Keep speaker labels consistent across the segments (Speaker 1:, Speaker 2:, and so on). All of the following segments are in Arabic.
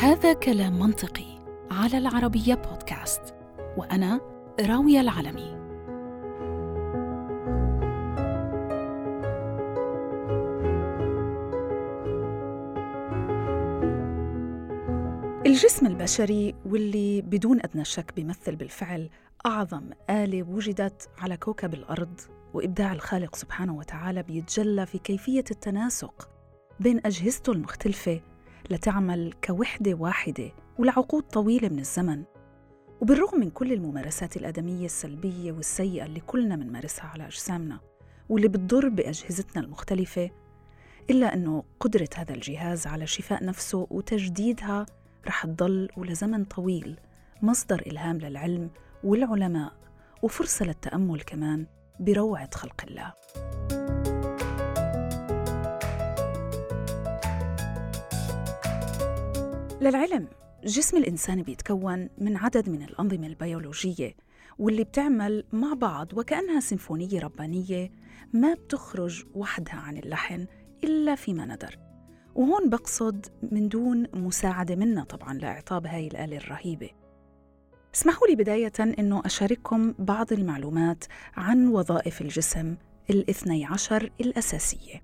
Speaker 1: هذا كلام منطقي على العربية بودكاست وأنا راوية العلمي. الجسم البشري واللي بدون أدنى شك بيمثل بالفعل أعظم آلة وجدت على كوكب الأرض وإبداع الخالق سبحانه وتعالى بيتجلى في كيفية التناسق بين أجهزته المختلفة لتعمل كوحدة واحدة ولعقود طويلة من الزمن. وبالرغم من كل الممارسات الآدمية السلبية والسيئة اللي كلنا بنمارسها على أجسامنا واللي بتضر بأجهزتنا المختلفة إلا أنه قدرة هذا الجهاز على شفاء نفسه وتجديدها رح تضل ولزمن طويل مصدر إلهام للعلم والعلماء وفرصة للتأمل كمان بروعة خلق الله. للعلم جسم الإنسان بيتكون من عدد من الأنظمة البيولوجية واللي بتعمل مع بعض وكأنها سيمفونية ربانية ما بتخرج وحدها عن اللحن إلا فيما ندر. وهون بقصد من دون مساعدة منا طبعا لإعطاب هاي الآلة الرهيبة. اسمحوا لي بداية أنه أشارككم بعض المعلومات عن وظائف الجسم الاثني عشر الأساسية.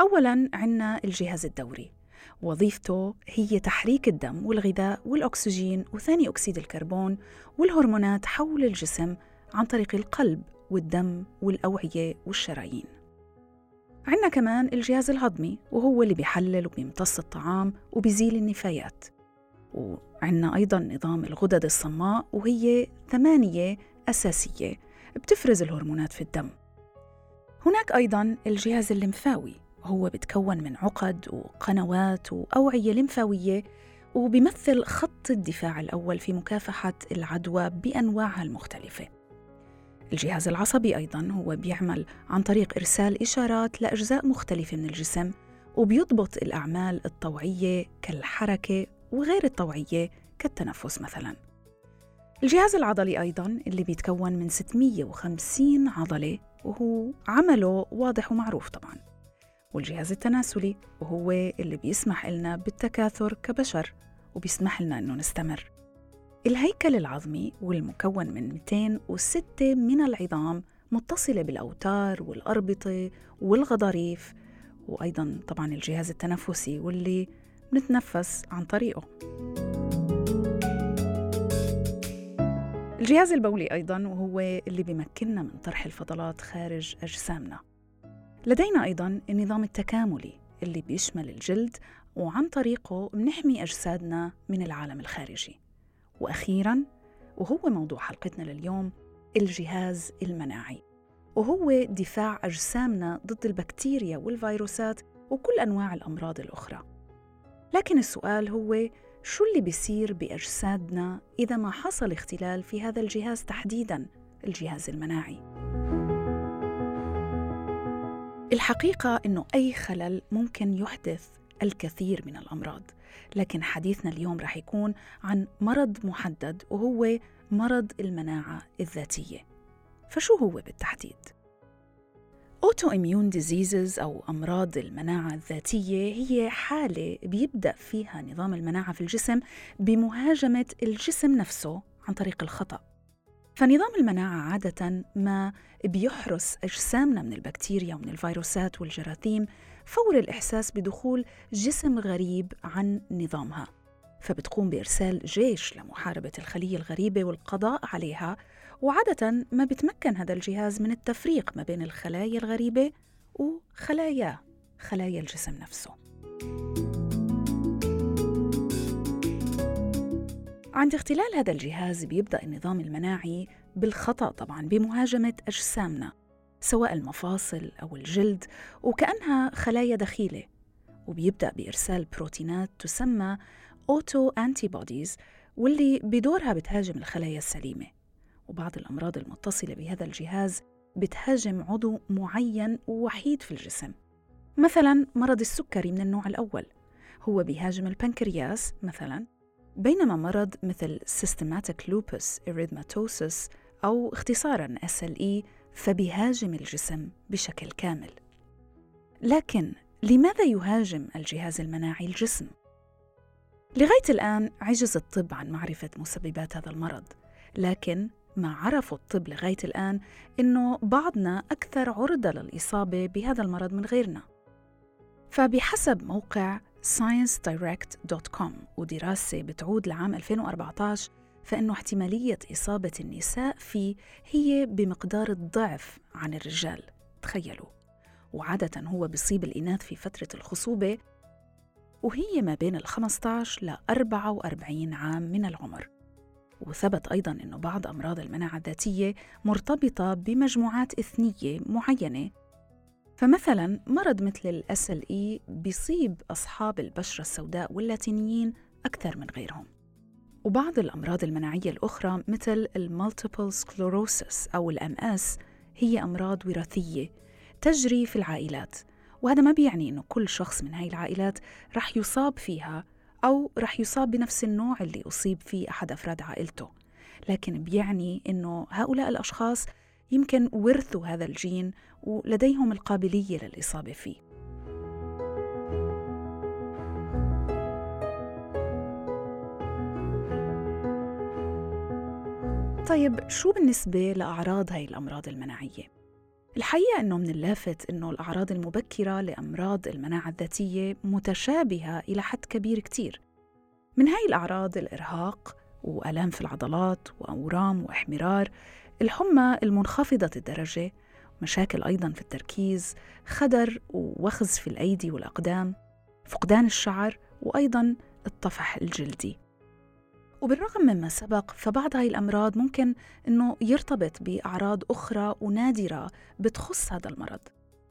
Speaker 1: أولاً عنا الجهاز الدوري. وظيفته هي تحريك الدم والغذاء والأكسجين وثاني أكسيد الكربون والهرمونات حول الجسم عن طريق القلب والدم والأوعية والشرايين. عندنا كمان الجهاز الهضمي وهو اللي بيحلل وبيمتص الطعام وبيزيل النفايات. وعندنا أيضا نظام الغدد الصماء وهي ثمانية أساسية بتفرز الهرمونات في الدم. هناك أيضا الجهاز الليمفاوي هو بتكون من عقد وقنوات وأوعية لمفاوية وبيمثل خط الدفاع الأول في مكافحة العدوى بأنواعها المختلفة. الجهاز العصبي أيضا هو بيعمل عن طريق إرسال إشارات لأجزاء مختلفة من الجسم وبيضبط الأعمال الطوعية كالحركة وغير الطوعية كالتنفس مثلا. الجهاز العضلي أيضا اللي بيتكون من 650 عضلة وهو عمله واضح ومعروف طبعا. والجهاز التناسلي وهو اللي بيسمح لنا بالتكاثر كبشر وبيسمح لنا أنه نستمر. الهيكل العظمي والمكون من 206 من العظام متصلة بالأوتار والأربطة والغضاريف وأيضا طبعا الجهاز التنفسي واللي بنتنفس عن طريقه. الجهاز البولي أيضا وهو اللي بيمكننا من طرح الفضلات خارج أجسامنا. لدينا أيضا النظام التكاملي اللي بيشمل الجلد وعن طريقه بنحمي أجسادنا من العالم الخارجي. وأخيرا وهو موضوع حلقتنا لليوم الجهاز المناعي. وهو دفاع أجسامنا ضد البكتيريا والفيروسات وكل أنواع الأمراض الأخرى. لكن السؤال هو شو اللي بيصير بأجسادنا إذا ما حصل اختلال في هذا الجهاز تحديداً الجهاز المناعي؟ الحقيقة أنه أي خلل ممكن يحدث الكثير من الأمراض لكن حديثنا اليوم رح يكون عن مرض محدد وهو مرض المناعة الذاتية فشو هو بالتحديد؟ autoimmune diseases أو أمراض المناعة الذاتية هي حالة بيبدأ فيها نظام المناعة في الجسم بمهاجمة الجسم نفسه عن طريق الخطأ فنظام المناعة عادة ما بيحرس أجسامنا من البكتيريا ومن الفيروسات والجراثيم فور الإحساس بدخول جسم غريب عن نظامها. فبتقوم بإرسال جيش لمحاربة الخلية الغريبة والقضاء عليها وعادة ما بتمكن هذا الجهاز من التفريق ما بين الخلايا الغريبة وخلاياه خلايا الجسم نفسه. عند اختلال هذا الجهاز بيبدأ النظام المناعي بالخطأ طبعا بمهاجمة أجسامنا سواء المفاصل أو الجلد وكأنها خلايا دخيلة. وبيبدأ بإرسال بروتينات تسمى autoantibodies واللي بدورها بتهاجم الخلايا السليمة. وبعض الأمراض المتصلة بهذا الجهاز بتهاجم عضو معين ووحيد في الجسم. مثلا مرض السكري من النوع الأول هو بيهاجم البنكرياس مثلا. بينما مرض مثل Systemic Lupus Erythematosus أو اختصارا SLE فبيهاجم الجسم بشكل كامل لكن لماذا يهاجم الجهاز المناعي الجسم؟ لغاية الآن عجز الطب عن معرفة مسببات هذا المرض لكن ما عرفوا الطب لغاية الآن إنه بعضنا أكثر عرضة للإصابة بهذا المرض من غيرنا فبحسب موقع sciencedirect.com ودراسة بتعود لعام 2014 فإنه احتمالية إصابة النساء فيه هي بمقدار الضعف عن الرجال. تخيلوا. وعادة هو بيصيب الإناث في فترة الخصوبة وهي ما بين ال 15 ل 44 عام من العمر. وثبت أيضا أنه بعض أمراض المناعة الذاتية مرتبطة بمجموعات إثنية معينة فمثلا مرض مثل الاس ال إي بيصيب أصحاب البشرة السوداء واللاتينيين أكثر من غيرهم. وبعض الأمراض المناعية الأخرى مثل ال multiple sclerosis أو ال MS هي أمراض وراثية تجري في العائلات وهذا ما بيعني إنه كل شخص من هاي العائلات رح يصاب فيها أو رح يصاب بنفس النوع اللي أصيب فيه أحد أفراد عائلته. لكن بيعني إنه هؤلاء الأشخاص يمكن ورثوا هذا الجين ولديهم القابلية للإصابة فيه طيب شو بالنسبة لأعراض هاي الأمراض المناعية؟ الحقيقة أنه من اللافت أنه الأعراض المبكرة لأمراض المناعة الذاتية متشابهة إلى حد كبير كتير من هاي الأعراض الإرهاق وألام في العضلات وأورام وإحمرار الحمى المنخفضة الدرجة مشاكل أيضا في التركيز خدر ووخز في الأيدي والأقدام فقدان الشعر وأيضا الطفح الجلدي. وبالرغم مما سبق فبعض هاي الأمراض ممكن أنه يرتبط بأعراض أخرى ونادرة بتخص هذا المرض.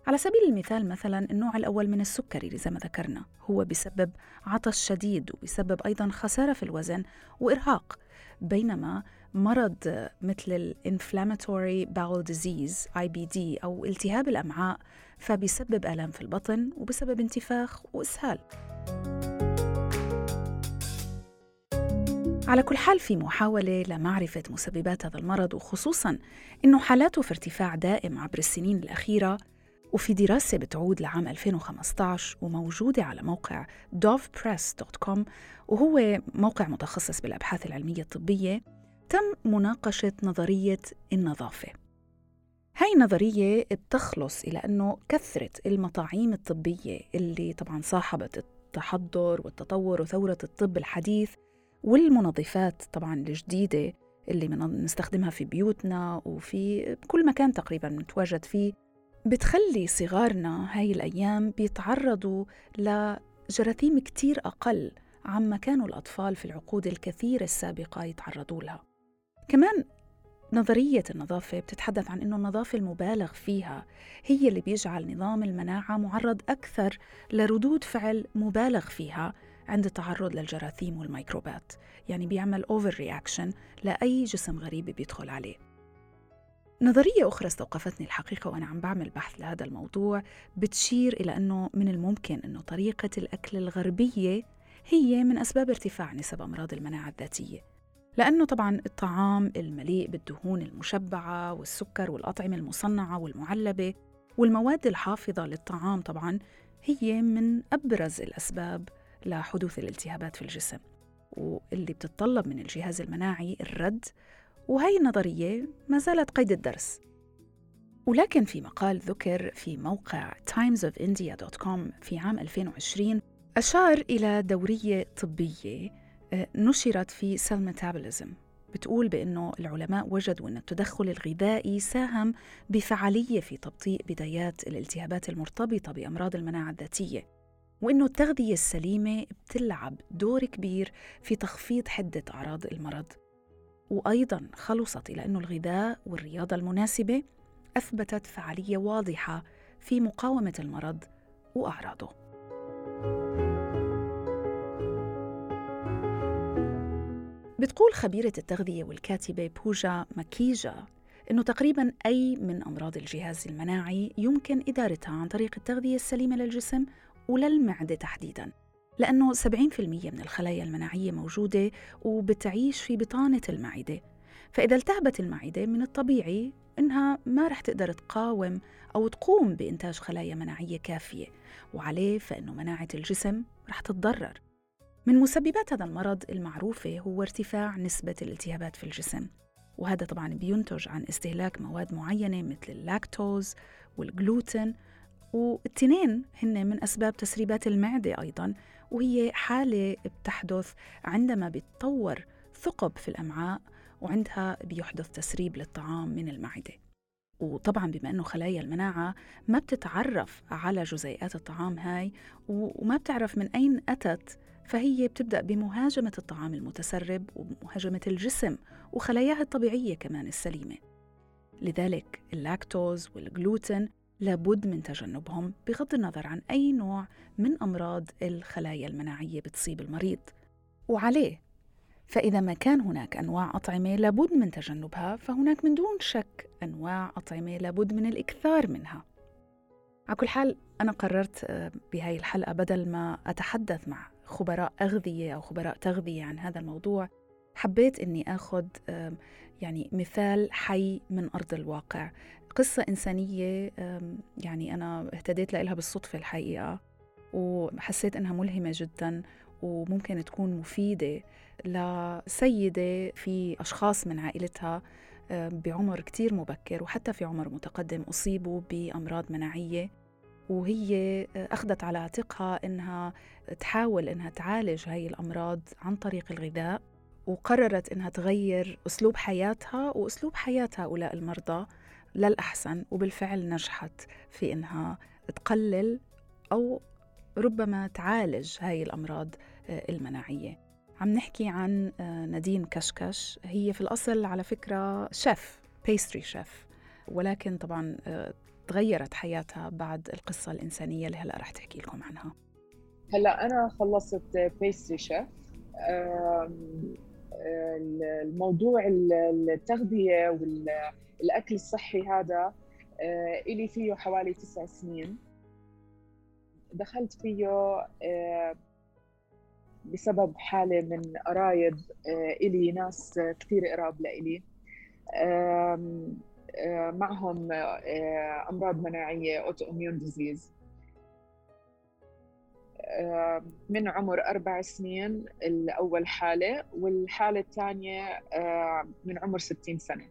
Speaker 1: على سبيل المثال مثلا النوع الأول من السكري زي ما ذكرنا هو بسبب عطش شديد وبسبب أيضا خسارة في الوزن وإرهاق. بينما مرض مثل ال inflammatory bowel disease IBD أو التهاب الأمعاء فبيسبب آلام في البطن وبسبب انتفاخ وإسهال. على كل حال في محاولة لمعرفة مسببات هذا المرض وخصوصا أنه حالاته في ارتفاع دائم عبر السنين الأخيرة وفي دراسة بتعود لعام 2015 وموجودة على موقع dovepress.com وهو موقع متخصص بالأبحاث العلمية الطبية. تم مناقشة نظرية النظافة. هاي النظرية بتخلص إلى أنه كثرة المطاعيم الطبية اللي طبعا صاحبت التحضر والتطور وثورة الطب الحديث والمنظفات طبعا الجديدة اللي بنستخدمها في بيوتنا وفي كل مكان تقريبا نتواجد فيه بتخلي صغارنا هاي الأيام بيتعرضوا لجراثيم كتير أقل عما كانوا الأطفال في العقود الكثيرة السابقة يتعرضوا لها. كمان نظرية النظافة بتتحدث عن أنه النظافة المبالغ فيها هي اللي بيجعل نظام المناعة معرض أكثر لردود فعل مبالغ فيها عند التعرض للجراثيم والميكروبات. يعني بيعمل over reaction لأي جسم غريب بيدخل عليه. نظرية أخرى استوقفتني الحقيقة وأنا عم بعمل بحث لهذا الموضوع بتشير إلى أنه من الممكن أنه طريقة الأكل الغربية هي من أسباب ارتفاع نسب أمراض المناعة الذاتية. لأنه طبعا الطعام المليء بالدهون المشبعة والسكر والأطعمة المصنعة والمعلبة والمواد الحافظة للطعام طبعا هي من أبرز الأسباب لحدوث الالتهابات في الجسم واللي بتتطلب من الجهاز المناعي الرد وهي النظرية ما زالت قيد الدرس. ولكن في مقال ذكر في موقع timesofindia.com في عام 2020 أشار إلى دورية طبية نشرت في سيل ميتابوليزم بتقول بأنه العلماء وجدوا أن التدخل الغذائي ساهم بفعالية في تبطيء بدايات الالتهابات المرتبطة بأمراض المناعة الذاتية وأنه التغذية السليمة بتلعب دور كبير في تخفيض حدة أعراض المرض. وأيضا خلصت إلى أنه الغذاء والرياضة المناسبة أثبتت فعالية واضحة في مقاومة المرض وأعراضه. بتقول خبيرة التغذية والكاتبة بوجا ماكيجا إنه تقريبا أي من أمراض الجهاز المناعي يمكن إدارتها عن طريق التغذية السليمة للجسم وللمعدة تحديداً لأنه 70% من الخلايا المناعية موجودة وبتعيش في بطانة المعدة. فإذا التهبت المعدة من الطبيعي إنها ما رح تقدر تقاوم أو تقوم بإنتاج خلايا مناعية كافية وعليه فإنه مناعة الجسم رح تتضرر. من مسببات هذا المرض المعروفة هو ارتفاع نسبة الالتهابات في الجسم وهذا طبعا بينتج عن استهلاك مواد معينة مثل اللاكتوز والجلوتين والتنين هن من أسباب تسريبات المعدة أيضا وهي حالة بتحدث عندما بيتطور ثقب في الأمعاء وعندها بيحدث تسريب للطعام من المعدة. وطبعا بما إنه خلايا المناعة ما بتتعرف على جزيئات الطعام هاي وما بتعرف من أين أتت فهي بتبدأ بمهاجمة الطعام المتسرب ومهاجمة الجسم وخلاياه الطبيعية كمان السليمة. لذلك اللاكتوز والجلوتين لابد من تجنبهم بغض النظر عن أي نوع من أمراض الخلايا المناعية بتصيب المريض. وعليه فإذا ما كان هناك أنواع أطعمة لابد من تجنبها فهناك من دون شك أنواع أطعمة لابد من الإكثار منها. على كل حال أنا قررت آه، بهاي الحلقة بدل ما أتحدث مع خبراء أغذية أو خبراء تغذية عن هذا الموضوع حبيت أني أخذ يعني مثال حي من أرض الواقع. قصة إنسانية يعني أنا اهتديت لها بالصدفة الحقيقة وحسيت أنها ملهمة جدا وممكن تكون مفيدة لسيدة في أشخاص من عائلتها بعمر كتير مبكر وحتى في عمر متقدم أصيبوا بأمراض مناعية. وهي أخذت على عاتقها إنها تحاول إنها تعالج هاي الأمراض عن طريق الغذاء وقررت إنها تغير أسلوب حياتها وأسلوب حياة هؤلاء المرضى للأحسن وبالفعل نجحت في إنها تقلل أو ربما تعالج هاي الأمراض آه، المناعية. عم نحكي عن آه، نادين كشكش. هي في الأصل على فكرة شيف بيستري شيف ولكن طبعا آه، تغيرت حياتها بعد القصة الإنسانية اللي هلأ رح تحكي لكم عنها؟
Speaker 2: هلأ أنا خلصت بيستري شيف الموضوع التغذية والأكل الصحي هذا إلي فيه حوالي تسع سنين. دخلت فيه آه، بسبب حالة من قرايب آه، إلي ناس كثير قراب لإلي. آه، معهم أمراض مناعية autoimmune disease من عمر أربع سنين الأول حالة والحالة الثانية من عمر 60 سنة.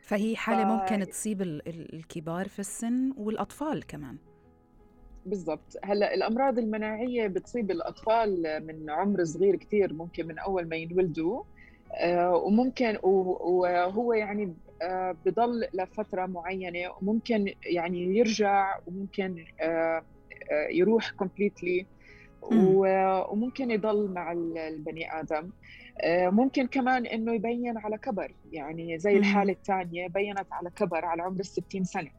Speaker 1: فهي حالة ف... ممكن تصيب الكبار في السن والأطفال كمان.
Speaker 2: بالضبط. هلأ الأمراض المناعية بتصيب الأطفال من عمر صغير كثير ممكن من أول ما ينولدوا. آه، وممكن وهو يعني آه، بضل لفترة معينة وممكن يعني يرجع وممكن آه، يروح كومبليتلي وممكن يضل مع البني آدم. ممكن كمان إنه يبين على كبر. يعني زي الحالة الثانية بينت على كبر على عمر 60 سنة.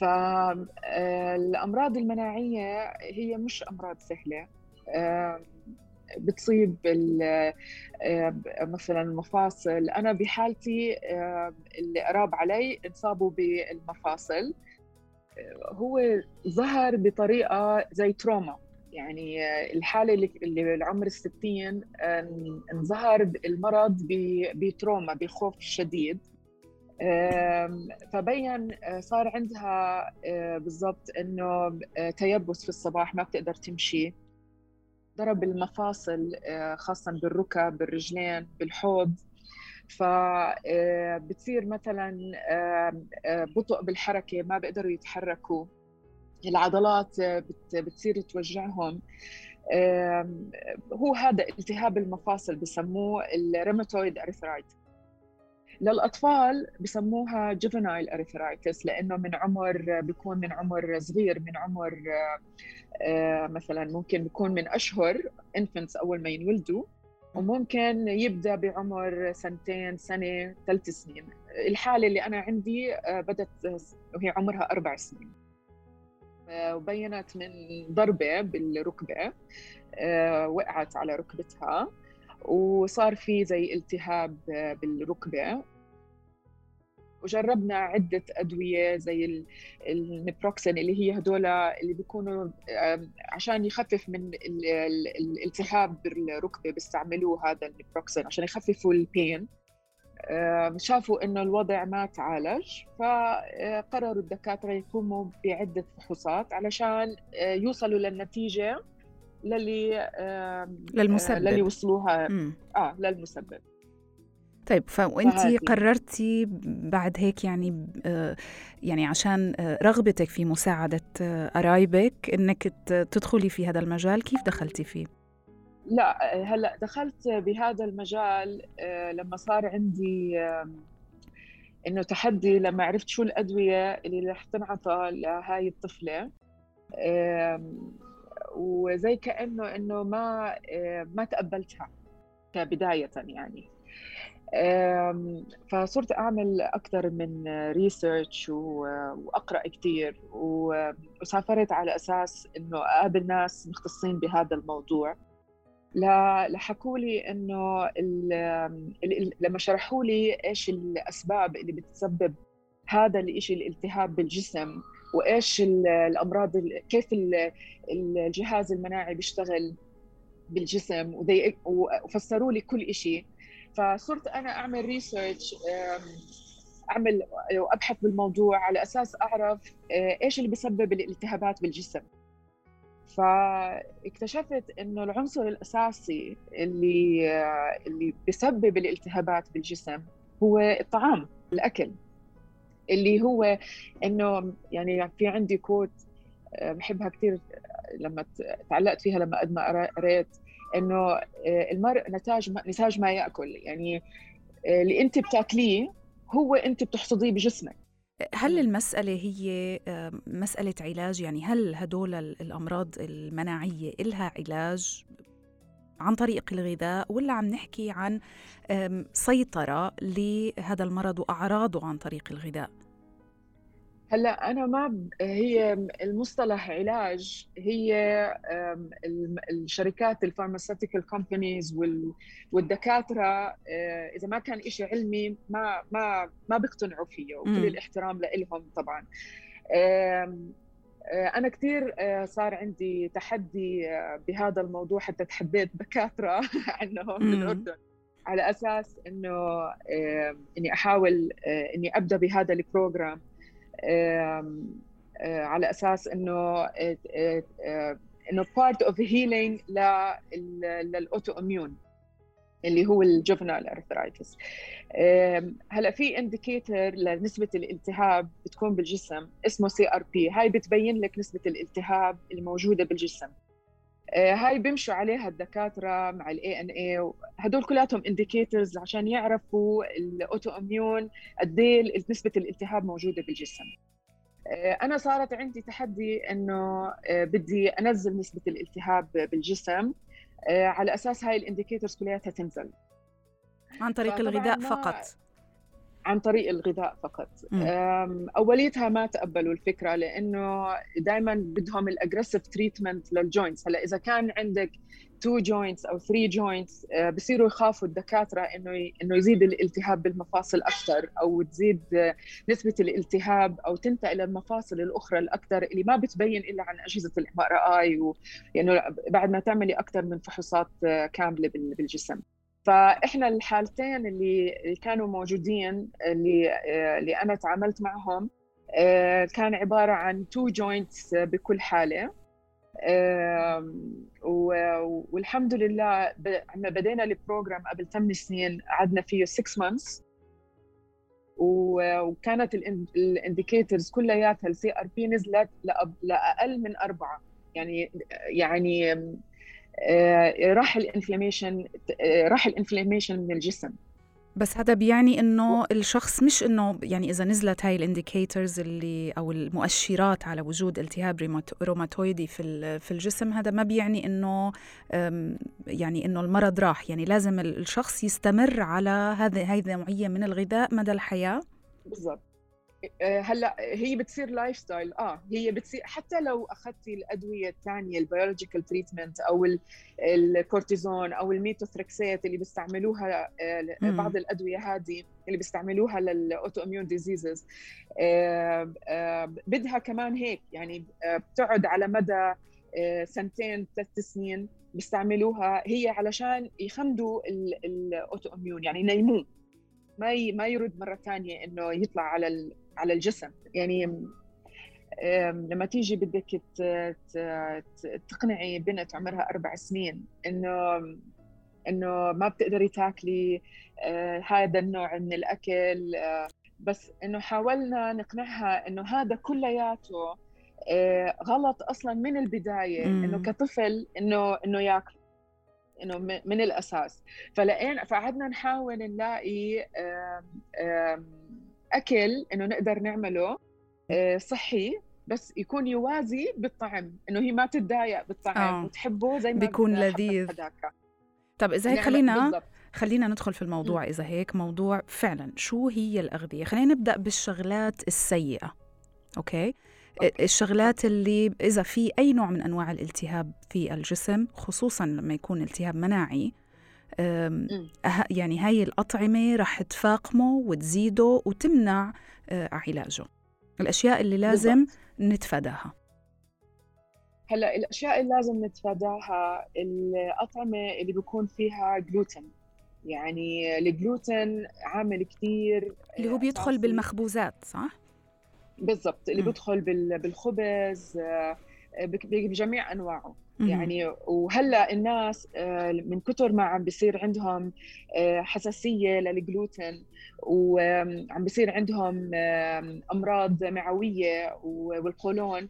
Speaker 2: فالامراض المناعية هي مش أمراض سهلة. بتصيب مثلا المفاصل. أنا بحالتي اللي قراب علي انصابوا بالمفاصل. هو ظهر بطريقة زي تروما يعني الحالة اللي اللي العمر الستين انظهر المرض بتروما بخوف شديد. فبين آه، صار عندها آه، بالضبط إنه آه، تيبس في الصباح ما بتقدر تمشي. ضرب المفاصل خاصة بالركب بالرجلين بالحوض. فبتصير مثلا بطء بالحركة ما بيقدروا يتحركوا. العضلات بتصير توجعهم. هو هذا التهاب المفاصل بسموه ال rheumatoid arthritis للأطفال بسموها juvenile arthritis لأنه من عمر بيكون من عمر صغير من عمر آه، مثلا ممكن بيكون من أشهر انفنتس أول ما ينولدوا وممكن يبدأ بعمر سنتين سنة ثلاث سنين. الحالة اللي أنا عندي آه، بدت وهي عمرها أربع سنين. آه، وبينت من ضربة بالركبة وقعت على ركبتها. وصار في زي التهاب بالركبة. وجربنا عدة أدوية زي النبروكسين اللي هي هدول اللي بيكونوا عشان يخفف من الالتهاب بالركبة بيستعملوه هذا النبروكسين عشان يخففوا البين. شافوا إنه الوضع ما تعالج فقرروا الدكاترة يقوموا بعدة فحوصات علشان يوصلوا للنتيجة للي
Speaker 1: للمسبب
Speaker 2: للي وصلوها. آه للمسبب.
Speaker 1: طيب فانت قررتي بعد هيك يعني يعني عشان رغبتك في مساعدة قرايبك إنك تدخلي في هذا المجال كيف دخلتي فيه؟
Speaker 2: لا هلأ دخلت بهذا المجال لما صار عندي إنه تحدي لما عرفت شو الأدوية اللي رح تنعطى لهاي الطفلة وزي كأنه إنه ما ما تقبلتها كبداية يعني. فصرت أعمل أكثر من ريسيرش وأقرأ كثير وسافرت على أساس إنه أقابل ناس مختصين بهذا الموضوع. لحكوا لي إنه لما شرحوا لي إيش الأسباب اللي بتسبب هذا الشيء الالتهاب بالجسم وإيش الأمراض كيف الجهاز المناعي بيشتغل بالجسم وفسروا لي كل شيء فصرت أنا أعمل ريسيرش أعمل وأبحث بالموضوع على أساس أعرف آه، إيش اللي بيسبب الالتهابات بالجسم. فاكتشفت إنه العنصر الأساسي اللي آه، اللي بيسبب الالتهابات بالجسم هو الطعام الأكل. اللي هو إنه يعني في عندي كوت آه، بحبها كثير لما تعلقت فيها لما قد ما قريت إنه آه، المرء نتاج ما نتاج ما يأكل. يعني آه، اللي أنت بتاكليه هو أنت بتحصديه بجسمك.
Speaker 1: هل المسألة هي مسألة علاج؟ يعني هل هدول الأمراض المناعية إلها علاج عن طريق الغذاء؟ ولا عم نحكي عن سيطرة لهذا المرض وأعراضه عن طريق الغذاء؟
Speaker 2: هلأ أنا ما هي المصطلح علاج هي الشركات ال pharmaceutical companies والدكاترة آه، إذا ما كان شيء علمي ما ما ما بيقتنعوا فيه وكل الاحترام لهم طبعا. آه، أنا كثير آه، صار عندي تحدي بهذا الموضوع حتى تحديت دكاترة عنهم من الأردن. على أساس إنه إني أحاول إني أبدأ بهذا ال program على أساس إنه آه، آه، إنه part of healing لل autoimmune اللي هو ال juvenile arthritis هلأ في indicator لنسبة الالتهاب بتكون بالجسم اسمه CRP هاي بتبين لك نسبة الالتهاب الموجوده بالجسم. هاي بيمشوا عليها الدكاترة مع ال ANA هدول كلاتهم indicators عشان يعرفوا ال autoimmune قد إيه نسبة الالتهاب موجودة بالجسم. أنا صارت عندي تحدي إنه بدي أنزل نسبة الالتهاب بالجسم. على أساس هاي ال indicators كلياتها تنزل.
Speaker 1: عن طريق الغذاء فقط.
Speaker 2: عن طريق الغذاء فقط. أوليتها ما تقبلوا الفكرة لأنه دائما بدهم ال aggressive treatment لل joints هلا إذا كان عندك two joints أو three joints بصيروا يخافوا الدكاترة إنه إنه يزيد الالتهاب بالمفاصل أكثر أو تزيد نسبة الالتهاب أو تنتقل المفاصل الأخرى الأكثر اللي ما بتبين إلا عن أجهزة ال MRI يعني بعد ما تعملي أكثر من فحوصات آه، كاملة بالجسم. فإحنا الحالتين اللي كانوا موجودين اللي اللي أنا تعاملت معهم آه، كان عبارة عن two joints بكل حالة. والحمد لله عندما بدينا ال program قبل 8 سنين قعدنا فيه 6 months وكانت ال indicators كلياتها ال CRP نزلت لأقل من أربعة. يعني يعني آه، راح ال inflammation آه، راح ال inflammation من الجسم.
Speaker 1: بس هذا بيعني إنه الشخص مش إنه يعني إذا نزلت هاي ال indicators اللي أو المؤشرات على وجود التهاب روماتويدي في في الجسم هذا ما بيعني إنه يعني إنه المرض راح. يعني لازم الشخص يستمر على هذه هذه النوعيه من الغذاء مدى الحياة.
Speaker 2: بالضبط. آه، هلا هي بتصير lifestyle آه هي بتصير حتى لو اخذتي الأدوية الثانية ال biological treatment أو الكورتيزون أو الميتوثريكسات اللي بيستعملوها آه، بعض الأدوية هذه اللي بيستعملوها للاوتو اميون ديزيزز بدها كمان هيك يعني آه، بتقعد على مدى سنتين ثلاث سنين بيستعملوها هي علشان يخمدوا ال autoimmune يعني ينيموه. ما ما يرد مرة ثانية إنه يطلع على على الجسم. يعني لما تيجي بدك تقنعي بنت عمرها أربع سنين إنه إنه ما بتقدري تاكلي آه، هذا النوع من الأكل آه، بس إنه حاولنا نقنعها إنه هذا كلياته آه، غلط أصلا من البداية إنه كطفل إنه إنه ياكل إنه من الأساس. فلقينا فقعدنا نحاول نلاقي أكل إنه نقدر نعمله صحي بس يكون يوازي بالطعم إنه هي ما تتضايق بالطعم آه. وتحبه زي ما
Speaker 1: بيكون لذيذ. طب إذا هيك خلينا بالضبط. خلينا ندخل في الموضوع إذا هيك موضوع فعلا شو هي الأغذية؟ خلينا نبدأ بالشغلات السيئة أوكي. الشغلات اللي إذا في أي نوع من أنواع الالتهاب في الجسم خصوصا لما يكون التهاب مناعي يعني هاي الأطعمة رح تفاقمه وتزيده وتمنع آه، علاجه الأشياء اللي لازم بالضبط. نتفاداها
Speaker 2: هلأ الأشياء اللي لازم نتفاداها الأطعمة اللي بيكون فيها جلوتين يعني الجلوتين عامل كثير
Speaker 1: اللي هو بيدخل بالمخبوزات صح؟
Speaker 2: بالضبط اللي م. بيدخل بالخبز آه، بجميع أنواعه. يعني وهلأ الناس آه، من كثر ما عم بيصير عندهم آه، حساسية للجلوتين وعم بيصير عندهم أمراض معوية والقولون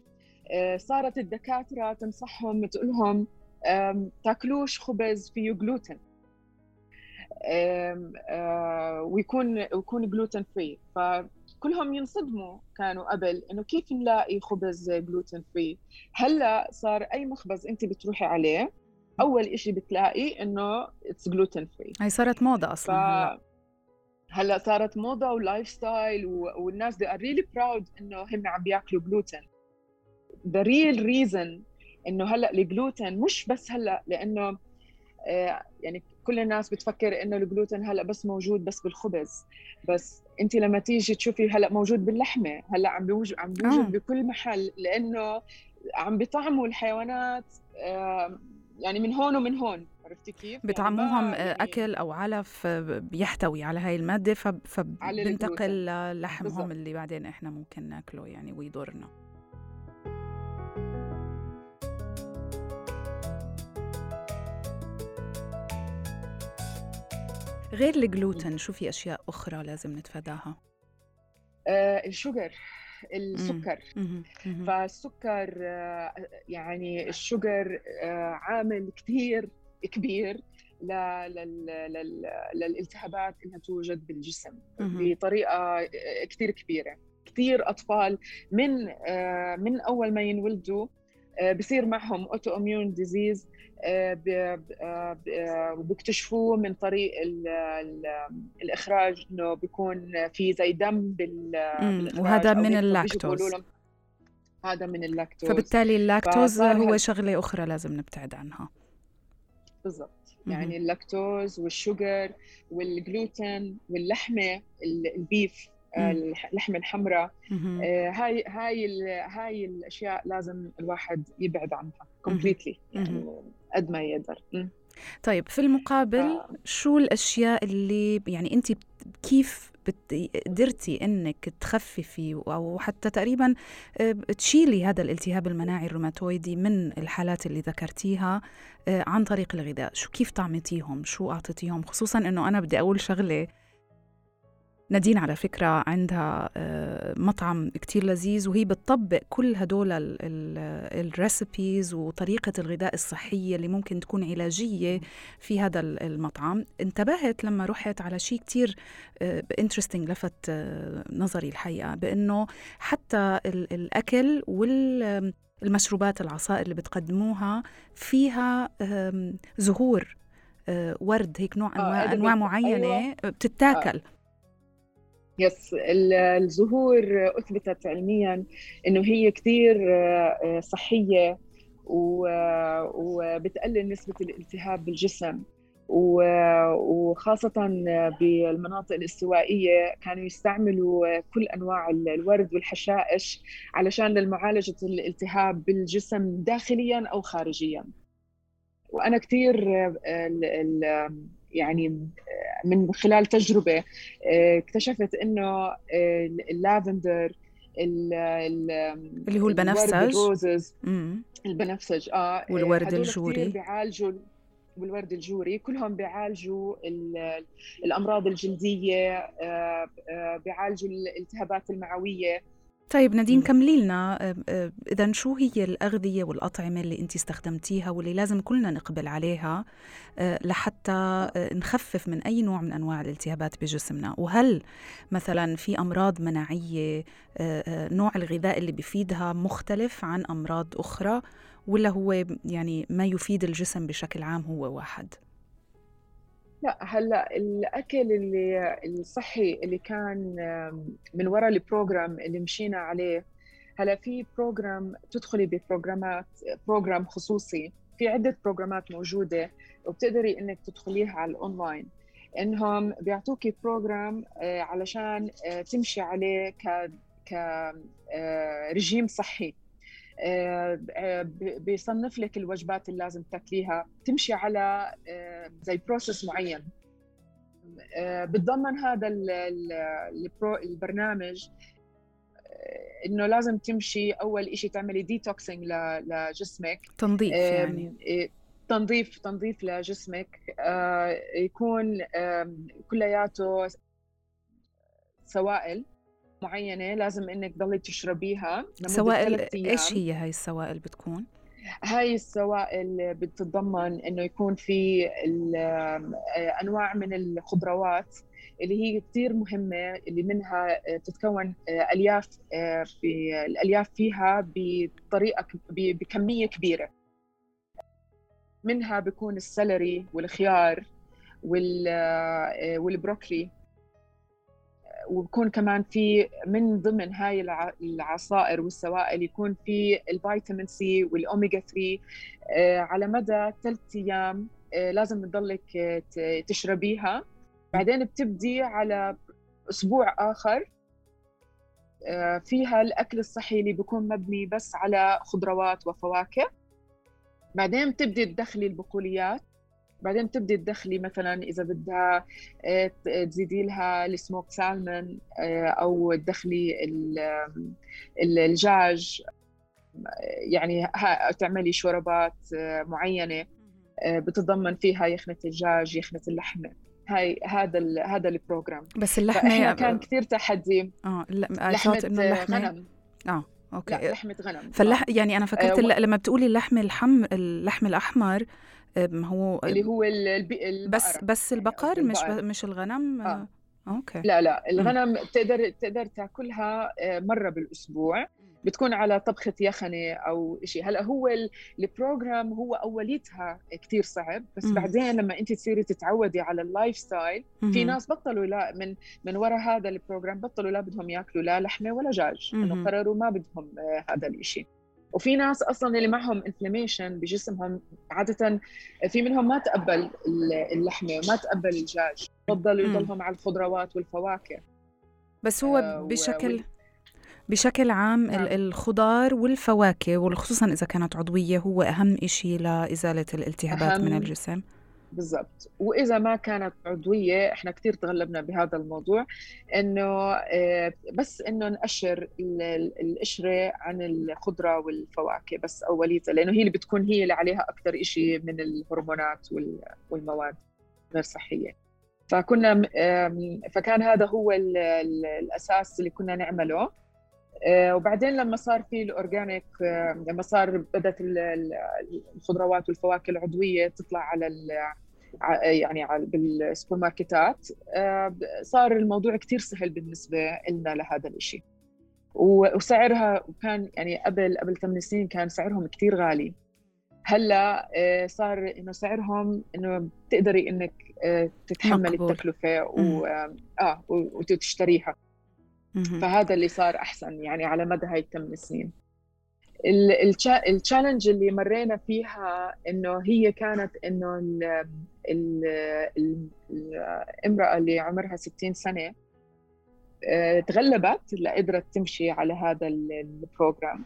Speaker 2: صارت الدكاترة تنصحهم تقول لهم تاكلوش خبز فيه جلوتين. آه، ويكون ويكون gluten free فكلهم ينصدموا كانوا قبل إنه كيف نلاقي خبز gluten free هلأ صار أي مخبز أنت بتروحي عليه أول شيء بتلاقي إنه it's gluten free
Speaker 1: هي صارت موضة أصلا ف... هلأ.
Speaker 2: هلأ صارت موضة و lifestyle والناس they are really proud إنه هم عم بياكلوا gluten the real reason إنه هلأ الجلوتين مش بس هلأ لإنه آه، يعني كل الناس بتفكر إنه الجلوتين هلأ بس موجود بس بالخبز بس انت لما تيجي تشوفي هلأ موجود باللحمة هلأ عم بيوجد عم بيوجد آه. بكل محل لأنه عم بيطعموا الحيوانات يعني من هون ومن هون عرفتي كيف؟
Speaker 1: بطعموهم يعني, يعني أكل أو علف بيحتوي على هاي المادة فبنتقل للحمهم اللي بعدين إحنا ممكن ناكله يعني ويضرنا غير الجلوتين شو في أشياء أخرى لازم نتفاداها؟
Speaker 2: آه ال sugar السكر. فالسكر آه يعني ال sugar آه عامل كثير كبير للالتهابات إنها توجد بالجسم بطريقة كثير كبيرة. كثير أطفال من آه، من أول ما ينولدوا آه، بصير معهم autoimmune disease وبيكتشفوه من طريق الإخراج إنه بيكون في زي دم
Speaker 1: بالإخراج وهذا من اللاكتوز.
Speaker 2: هذا من اللاكتوز.
Speaker 1: فبالتالي اللاكتوز هو شغلة أخرى لازم نبتعد عنها.
Speaker 2: بالضبط. يعني ال lactose وال sugar وال gluten واللحمة ال beef. اللحمه الحمراء. آه، هاي هاي هاي الأشياء لازم الواحد يبعد عنها completely يعني قد ما يقدر.
Speaker 1: طيب في المقابل. شو الأشياء اللي يعني انت كيف قدرتي إنك تخففي أو حتى تقريبا آه، تشيلي هذا الالتهاب المناعي الروماتويدي من الحالات اللي ذكرتيها آه، عن طريق الغذاء؟ شو كيف طعمتيهم؟ شو أعطيتيهم؟ خصوصا إنه أنا بدي أقول شغلة نادين على فكرة عندها آه، مطعم كتير لذيذ وهي بتطبق كل هدول ال recipes وطريقة الغذاء الصحية اللي ممكن تكون علاجية في هذا المطعم. انتبهت لما رحت على شيء كتير interesting لفت آه، نظري الحقيقة بأنه حتى الأكل وال المشروبات العصائر اللي بتقدموها فيها زهور آه، ورد هيك نوع أنواع أنواع معينة أيوة. بتتاكل.
Speaker 2: يس الزهور أثبتت علميا إنه هي كثير آه، صحية وبتقلل نسبة الالتهاب بالجسم. وخاصة بالمناطق الاستوائية كانوا يستعملوا كل أنواع الورد والحشائش علشان لمعالجة الالتهاب بالجسم داخليا أو خارجيا. وأنا كثير آه، يعني من خلال تجربة آه، اكتشفت إنه آه، اللافندر
Speaker 1: اللي هو البنفسج.
Speaker 2: البنفسج آه
Speaker 1: والورد الجوري.
Speaker 2: بيعالجوا والورد الجوري كلهم بيعالجوا الأمراض الجلدية آه، آه، بيعالجوا الالتهابات المعوية.
Speaker 1: طيب نادين كملي لنا اذا شو هي الأغذية والأطعمة اللي انت استخدمتيها واللي لازم كلنا نقبل عليها لحتى نخفف من أي نوع من أنواع الالتهابات بجسمنا؟ وهل مثلا في أمراض مناعية نوع الغذاء اللي بفيدها مختلف عن أمراض أخرى ولا هو يعني ما يفيد الجسم بشكل عام هو واحد؟
Speaker 2: لا هلأ الأكل اللي الصحي اللي كان من وراء ال program اللي مشينا عليه هلأ في program تدخلي ب programات program خصوصي. في عدة programات موجودة وبتقدري إنك تدخليها على الاونلاين إنهم بيعطوكي program آه، علشان آه، تمشي عليه ك ك آه، رجيم صحي. بيصنف لك الوجبات اللي لازم تاكليها. تمشي على آه، زي process معين. بتضمن هذا البرنامج إنه لازم تمشي أول شيء تعملي ديتوكسينج لجسمك.
Speaker 1: تنظيف يعني.
Speaker 2: تنظيف تنظيف لجسمك. يكون كلياته سوائل. معينة لازم إنك تضلي تشربيها
Speaker 1: سوائل إيش هي هاي السوائل بتكون؟
Speaker 2: هاي السوائل بتتضمن إنه يكون في أنواع من الخضروات اللي هي كثير مهمة اللي منها تتكون ألياف في الألياف فيها بطريقة بكمية كبيرة. منها بيكون ال celery والخيار وال broccoli. وبكون كمان في من ضمن هاي العصائر والسوائل يكون في ال vitamin C والاوميجا 3 آه، على مدى ثلاث أيام آه، لازم تضلك آه، تشربيها. بعدين بتبدي على أسبوع آخر فيها الأكل الصحي اللي بيكون مبني بس على خضروات وفواكه. بعدين بتبدي تدخلي البقوليات. بعدين تبدي تدخلي مثلا إذا بدها آه، تزيدي لها السموك سالمون آه، أو تدخلي الدجاج يعني تعملي شوربات آه، معينة بتتضمن فيها يخنة الدجاج يخنة اللحمة. هاي هذا هذا ال program.
Speaker 1: بس اللحمة
Speaker 2: كان كثير تحدي.
Speaker 1: آه لحمة اللحمة غنم. آه أوكي.
Speaker 2: لا لحمة غنم.
Speaker 1: فاللح يعني أنا فكرت آه. لما بتقولي اللحم الحم اللحم الأحمر هو
Speaker 2: اللي هو البقرة.
Speaker 1: بس بس البقر مش مش الغنم؟
Speaker 2: آه.
Speaker 1: أوكي.
Speaker 2: لا لا الغنم تقدر تقدر تاكلها آه، مرة بالأسبوع. بتكون على طبخة يخنة أو شيء هلأ هو ال program هو أوليتها كتير صعب بس مم. بعدين لما أنت تصيري تتعودي على ال lifestyle في ناس بطلوا لا من من وراء هذا ال program بطلوا لا بدهم ياكلوا لا لحمة ولا دجاج. إنه قرروا ما بدهم آه، هذا الشيء وفي ناس أصلا اللي معهم inflammation بجسمهم عادة في منهم ما تقبل اللحمة وما تقبل الدجاج بفضلوا يضلهم على الخضروات والفواكه
Speaker 1: بس هو آه بشكل. بشكل عام نعم. الخضار والفواكه وخصوصا إذا كانت عضوية هو أهم شيء لإزالة الالتهابات من الجسم
Speaker 2: بالضبط. وإذا ما كانت عضوية إحنا كثير تغلبنا بهذا الموضوع إنه آه، بس إنه نقشر القشرة عن الخضرة والفواكه بس أوليتها لأنه هي اللي بتكون هي اللي عليها أكثر شيء من الهرمونات والمواد غير صحية. فكنا فكان هذا هو الأساس اللي كنا نعمله. وبعدين لما صار في الأورجانيك آه، لما صار بدأت الخضروات والفواكه العضوية تطلع على يعني بالسوبر ماركتات آه، صار الموضوع كثير سهل بالنسبة لنا لهذا الشيء وسعرها كان يعني قبل قبل ثمان سنين كان سعرهم كثير غالي. هلأ صار إنه سعرهم إنه بتقدري إنك تتحملي التكلفة و... آه وتشتريها. فهذا اللي صار أحسن يعني على مدى هاي الثمان سنين ال challenge اللي مرينا فيها إنه هي كانت إنه الامرأة اللي عمرها 60 سنة آه، تغلبت لقدرت تمشي على هذا ال program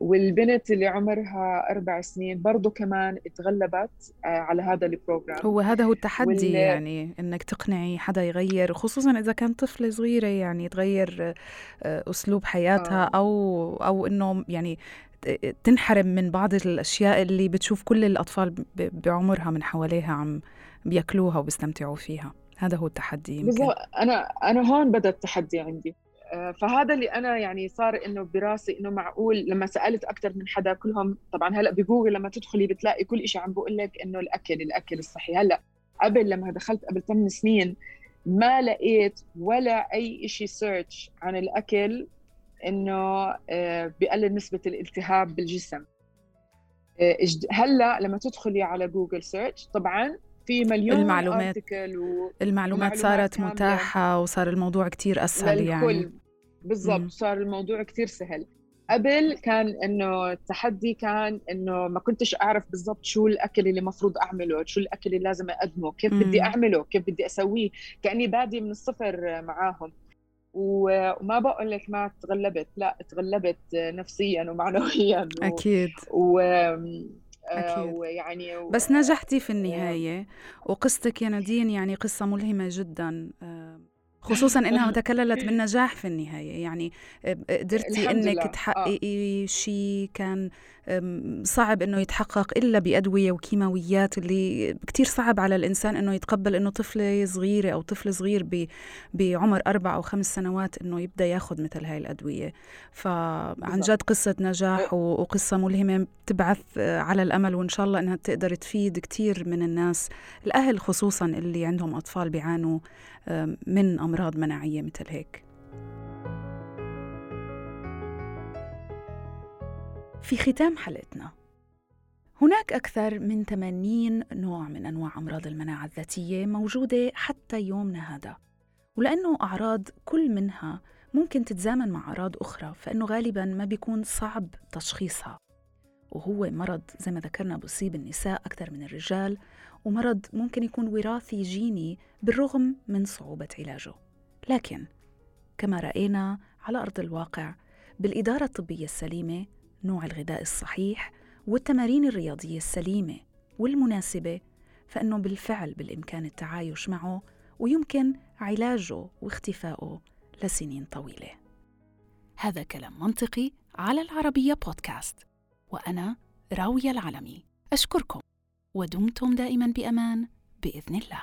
Speaker 2: والبنت اللي عمرها أربع سنين برضو كمان تغلبت آه، على هذا البروجرام.
Speaker 1: هو هذا هو التحدي وال... يعني إنك تقنعي حدا يغير خصوصا إذا كانت طفله صغيره يعني تغير آه، أسلوب حياتها آه. أو أو إنه يعني تنحرم من بعض الأشياء اللي بتشوف كل الأطفال بعمرها من حواليها عم بيأكلوها وبيستمتعوا فيها. هذا هو التحدي يمكن.
Speaker 2: بالضبط. أنا أنا هون بدأ التحدي عندي. فهذا اللي أنا يعني صار إنه براسي إنه معقول لما سألت أكثر من حدا كلهم طبعا هلأ بجوجل لما تدخلي بتلاقي كل شيء عم بقول لك إنه الأكل الأكل الصحي. هلأ قبل لما دخلت قبل 8 سنين ما لقيت ولا أي شيء search عن الأكل إنه آه، بقلل نسبة الالتهاب بالجسم. آه، هلأ لما تدخلي على جوجل search طبعا في مليون
Speaker 1: المعلومات و... المعلومات صارت متاحة وصار الموضوع كتير أسهل يعني.
Speaker 2: بالضبط صار الموضوع كتير سهل. قبل كان إنه التحدي كان إنه ما كنتش أعرف بالضبط شو الأكل اللي المفروض أعمله شو الأكل اللي لازم أقدمه كيف مم. بدي أعمله كيف بدي أسويه. كأني بادي من الصفر معاهم. وما بقول لك ما تغلبت لا تغلبت نفسيا ومعنويا
Speaker 1: أكيد.
Speaker 2: و... أكيد. ويعني و...
Speaker 1: بس نجحتي في النهاية وقصتك يا نادين يعني قصة ملهمة جدا آه، خصوصا إنها تكللت بالنجاح في النهاية. يعني آه، قدرتي إنك تحققي آه. شيء كان صعب إنه يتحقق إلا بأدوية وكيماويات اللي كتير صعب على الإنسان إنه يتقبل إنه طفلة صغيرة أو طفل صغير بعمر أربع أو خمس سنوات إنه يبدأ ياخذ مثل هاي الأدوية. فعن جد قصة نجاح وقصة ملهمة بتبعث آه، على الأمل وإن شاء الله إنها تقدر تفيد كتير من الناس الأهل خصوصا اللي عندهم أطفال بيعانوا. من أمراض مناعية مثل هيك. في ختام حلقتنا. هناك أكثر من 80 نوع من أنواع أمراض المناعة الذاتية موجودة حتى يومنا هذا. ولأنه أعراض كل منها ممكن تتزامن مع أعراض أخرى فإنه غالباً ما بيكون صعب تشخيصها. وهو مرض زي ما ذكرنا بصيب النساء أكثر من الرجال ومرض ممكن يكون وراثي جيني بالرغم من صعوبة علاجه. لكن كما رأينا على أرض الواقع بالإدارة الطبية السليمة نوع الغذاء الصحيح والتمارين الرياضية السليمة والمناسبة فإنه بالفعل بالإمكان التعايش معه ويمكن علاجه واختفائه لسنين طويلة. هذا كلام منطقي على العربية بودكاست. وأنا راوية العلمي أشكركم ودمتم دائما بأمان بإذن الله.